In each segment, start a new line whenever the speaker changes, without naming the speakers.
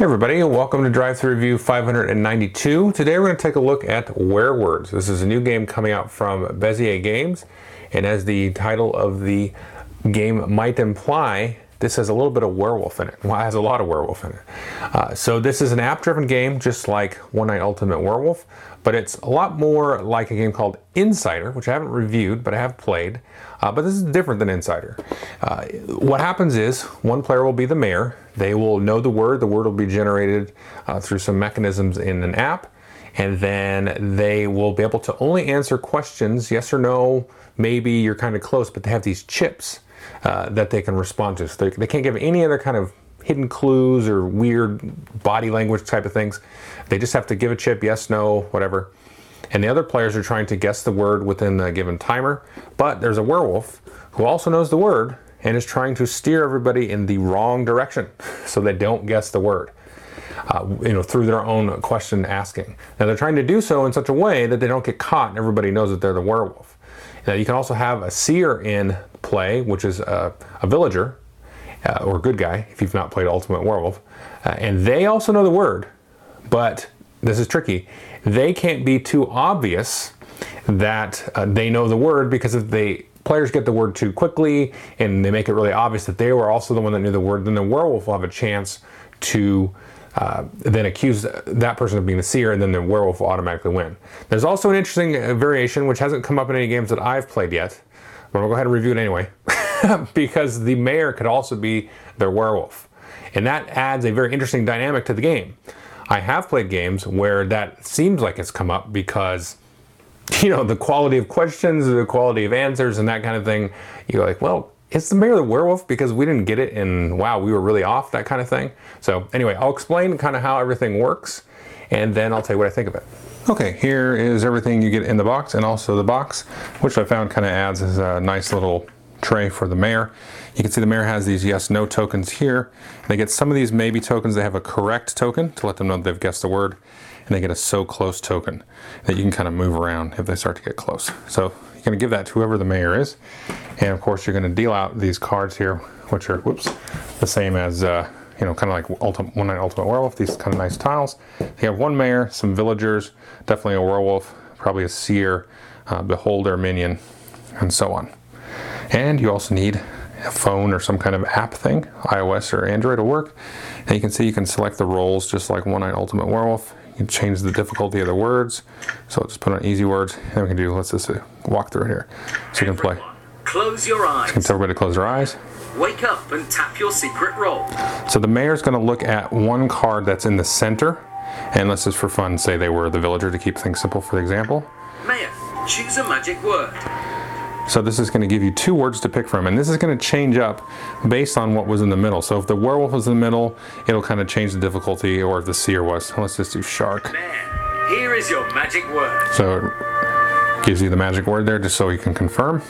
Hey everybody, welcome to Drive Thru Review 592. Today we're going to take a look at Werewords. This is a new game coming out from Bezier Games, and as the title of the game might imply, this has a little bit of werewolf in it. Well, it has a lot of werewolf in it. Uh, so this is an app-driven game, just like One Night Ultimate Werewolf, but it's a lot more like a game called Insider, which I haven't reviewed, but I have played. Uh, but this is different than Insider. Uh, what happens is one player will be the mayor. They will know the word. The word will be generated uh, through some mechanisms in an app. And then they will be able to only answer questions, yes or no, maybe you're kind of close, but they have these chips uh, that they can respond to. So they, they can't give any other kind of hidden clues or weird body language type of things. They just have to give a chip, yes, no, whatever. And the other players are trying to guess the word within a given timer. But there's a werewolf who also knows the word and is trying to steer everybody in the wrong direction so they don't guess the word. Uh, you know, through their own question asking. Now they're trying to do so in such a way that they don't get caught and everybody knows that they're the werewolf. Now you can also have a seer in play, which is a, a villager uh, or good guy if you've not played Ultimate Werewolf, uh, and they also know the word, but this is tricky. They can't be too obvious that uh, they know the word because if they players get the word too quickly and they make it really obvious that they were also the one that knew the word, then the werewolf will have a chance to uh, then accuse that person of being the seer, and then the werewolf will automatically win. There's also an interesting uh, variation which hasn't come up in any games that I've played yet, but I'll go ahead and review it anyway, because the mayor could also be their werewolf, and that adds a very interesting dynamic to the game. I have played games where that seems like it's come up because you know the quality of questions, the quality of answers, and that kind of thing. You're like, well, it's the mayor of the werewolf because we didn't get it and wow, we were really off, that kind of thing. So anyway, I'll explain kind of how everything works, and then I'll tell you what I think of it. Okay, here is everything you get in the box and also the box, which I found kind of adds as a nice little tray for the mayor. You can see the mayor has these yes no tokens here. They get some of these maybe tokens, they have a correct token to let them know they've guessed the word, and they get a so close token that you can kind of move around if they start to get close. So you're going to give that to whoever the mayor is. And of course, you're going to deal out these cards here, which are, whoops, the same as, uh, you know, kind of like Ultimate, One Night Ultimate Werewolf, these kind of nice tiles. You have one mayor, some villagers, definitely a werewolf, probably a seer, uh, beholder, minion, and so on. And you also need a phone or some kind of app thing, iOS or Android will work. And you can see you can select the roles just like One Night Ultimate Werewolf. You can change the difficulty of the words. So I'll just put on easy words. And we can do, let's just walk through it here. So you can play.
Close your eyes.
You can tell everybody to close their eyes.
Wake up and tap your secret role.
So the mayor's going to look at one card that's in the center. And let's just for fun say they were the villager to keep things simple for the example.
Mayor, choose a magic word.
So this is going to give you two words to pick from, and this is going to change up based on what was in the middle. So if the werewolf was in the middle, it'll kind of change the difficulty, or if the seer was. Let's just do shark.
Mayor, here is your magic word.
So it gives you the magic word there just so you can confirm.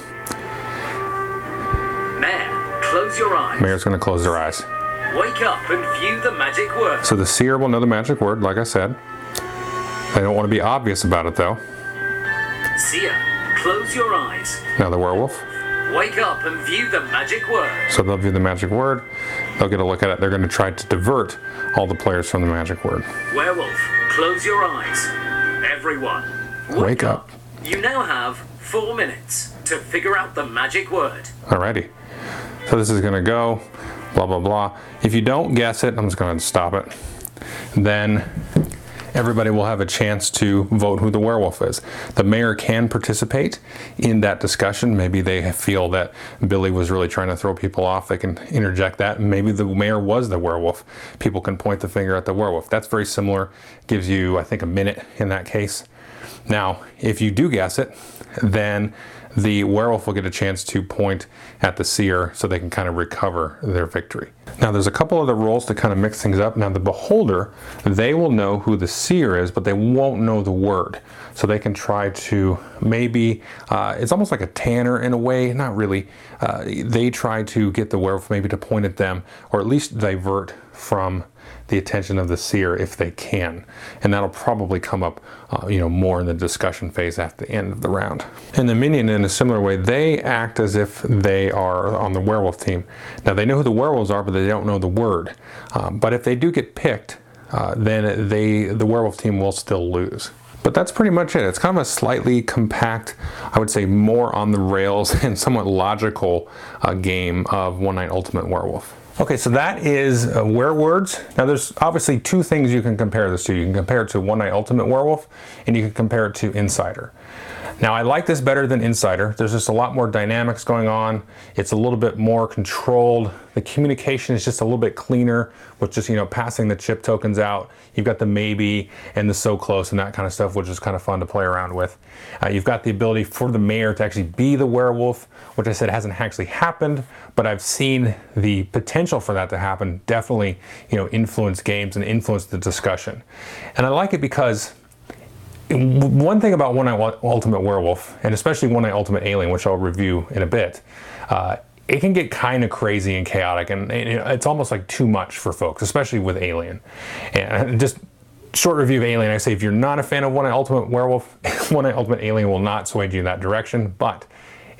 Mayor, close your eyes.
Mayor's going to close their eyes.
Wake up and view the magic word.
So the seer will know the magic word, like I said. They don't want to be obvious about it though.
Seer, close your eyes.
Now the werewolf.
Wake up and view the magic word.
So they'll view the magic word. They'll get a look at it. They're going to try to divert all the players from the magic word.
Werewolf, close your eyes. Everyone,
Wake up.
You now have four minutes to figure out the magic word.
Alrighty. So this is going to go, blah, blah, blah. If you don't guess it, I'm just going to stop it. Then everybody will have a chance to vote who the werewolf is. The mayor can participate in that discussion. Maybe they feel that Billy was really trying to throw people off. They can interject that. Maybe the mayor was the werewolf. People can point the finger at the werewolf. That's very similar. Gives you, I think, a minute in that case. Now, if you do guess it, then the werewolf will get a chance to point at the seer so they can kind of recover their victory. Now, there's a couple other roles to kind of mix things up. Now, the beholder, they will know who the seer is, but they won't know the word. So they can try to maybe, uh, it's almost like a tanner in a way, not really. Uh, they try to get the werewolf maybe to point at them or at least divert from the attention of the seer if they can. And that'll probably come up, uh, you know, more in the discussion phase at the end of the round. And the minion, in a similar way, they act as if they are on the werewolf team. Now they know who the werewolves are, but they don't know the word. Um, but if they do get picked, uh, then they the werewolf team will still lose. But that's pretty much it. It's kind of a slightly compact, I would say more on the rails and somewhat logical uh, game of One Night Ultimate Werewolf. Okay, so that is uh, Werewords. Now, there's obviously two things you can compare this to. You can compare it to One Night Ultimate Werewolf, and you can compare it to Insider. Now, I like this better than Insider. There's just a lot more dynamics going on. It's a little bit more controlled. The communication is just a little bit cleaner with just, you know, passing the chip tokens out. You've got the maybe and the so close and that kind of stuff, which is kind of fun to play around with. Uh, you've got the ability for the mayor to actually be the werewolf, which I said hasn't actually happened, but I've seen the potential for that to happen definitely, you know, influence games and influence the discussion. And I like it because one thing about One Night Ultimate Werewolf, and especially One Night Ultimate Alien, which I'll review in a bit, uh, it can get kind of crazy and chaotic, and it's almost like too much for folks, especially with Alien. And just short review of Alien, I say if you're not a fan of One Night Ultimate Werewolf, One Night Ultimate Alien will not sway you in that direction, but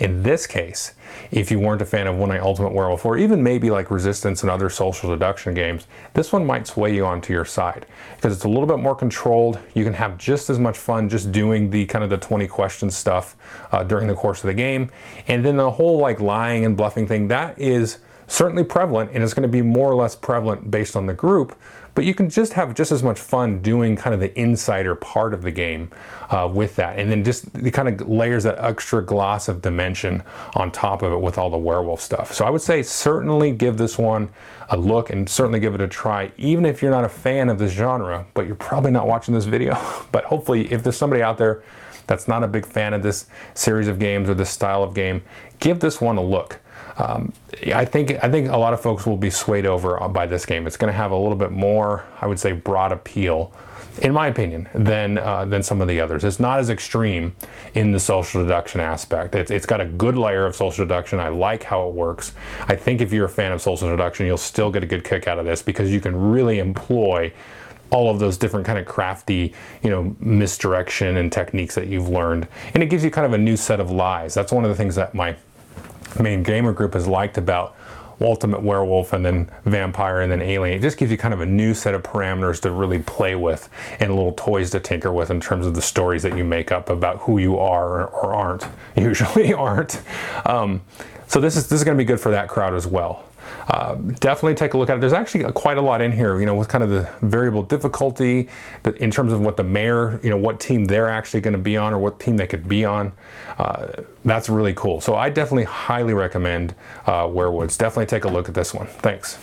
in this case, if you weren't a fan of One Night Ultimate Werewolf, or even maybe like Resistance and other social deduction games, this one might sway you onto your side because it's a little bit more controlled. You can have just as much fun just doing the kind of the 20 question stuff uh, during the course of the game. And then the whole like lying and bluffing thing, that is certainly prevalent and it's going to be more or less prevalent based on the group but you can just have just as much fun doing kind of the insider part of the game uh, with that. And then just the kind of layers that extra gloss of dimension on top of it with all the werewolf stuff. So I would say certainly give this one a look and certainly give it a try, even if you're not a fan of this genre, but you're probably not watching this video. But hopefully, if there's somebody out there that's not a big fan of this series of games or this style of game, give this one a look. Um, I think I think a lot of folks will be swayed over by this game. It's going to have a little bit more, I would say, broad appeal, in my opinion, than uh, than some of the others. It's not as extreme in the social deduction aspect. It's, it's got a good layer of social deduction. I like how it works. I think if you're a fan of social deduction, you'll still get a good kick out of this because you can really employ all of those different kind of crafty, you know, misdirection and techniques that you've learned. And it gives you kind of a new set of lies. That's one of the things that my main gamer group has liked about Ultimate Werewolf and then Vampire and then Alien. It just gives you kind of a new set of parameters to really play with and little toys to tinker with in terms of the stories that you make up about who you are or aren't. Usually aren't. Um, so this is this is going to be good for that crowd as well. Uh, definitely take a look at it. There's actually quite a lot in here, you know, with kind of the variable difficulty, but in terms of what the mayor, you know, what team they're actually going to be on or what team they could be on. Uh, that's really cool. So I definitely highly recommend uh, Werewords. Definitely take a look at this one. Thanks.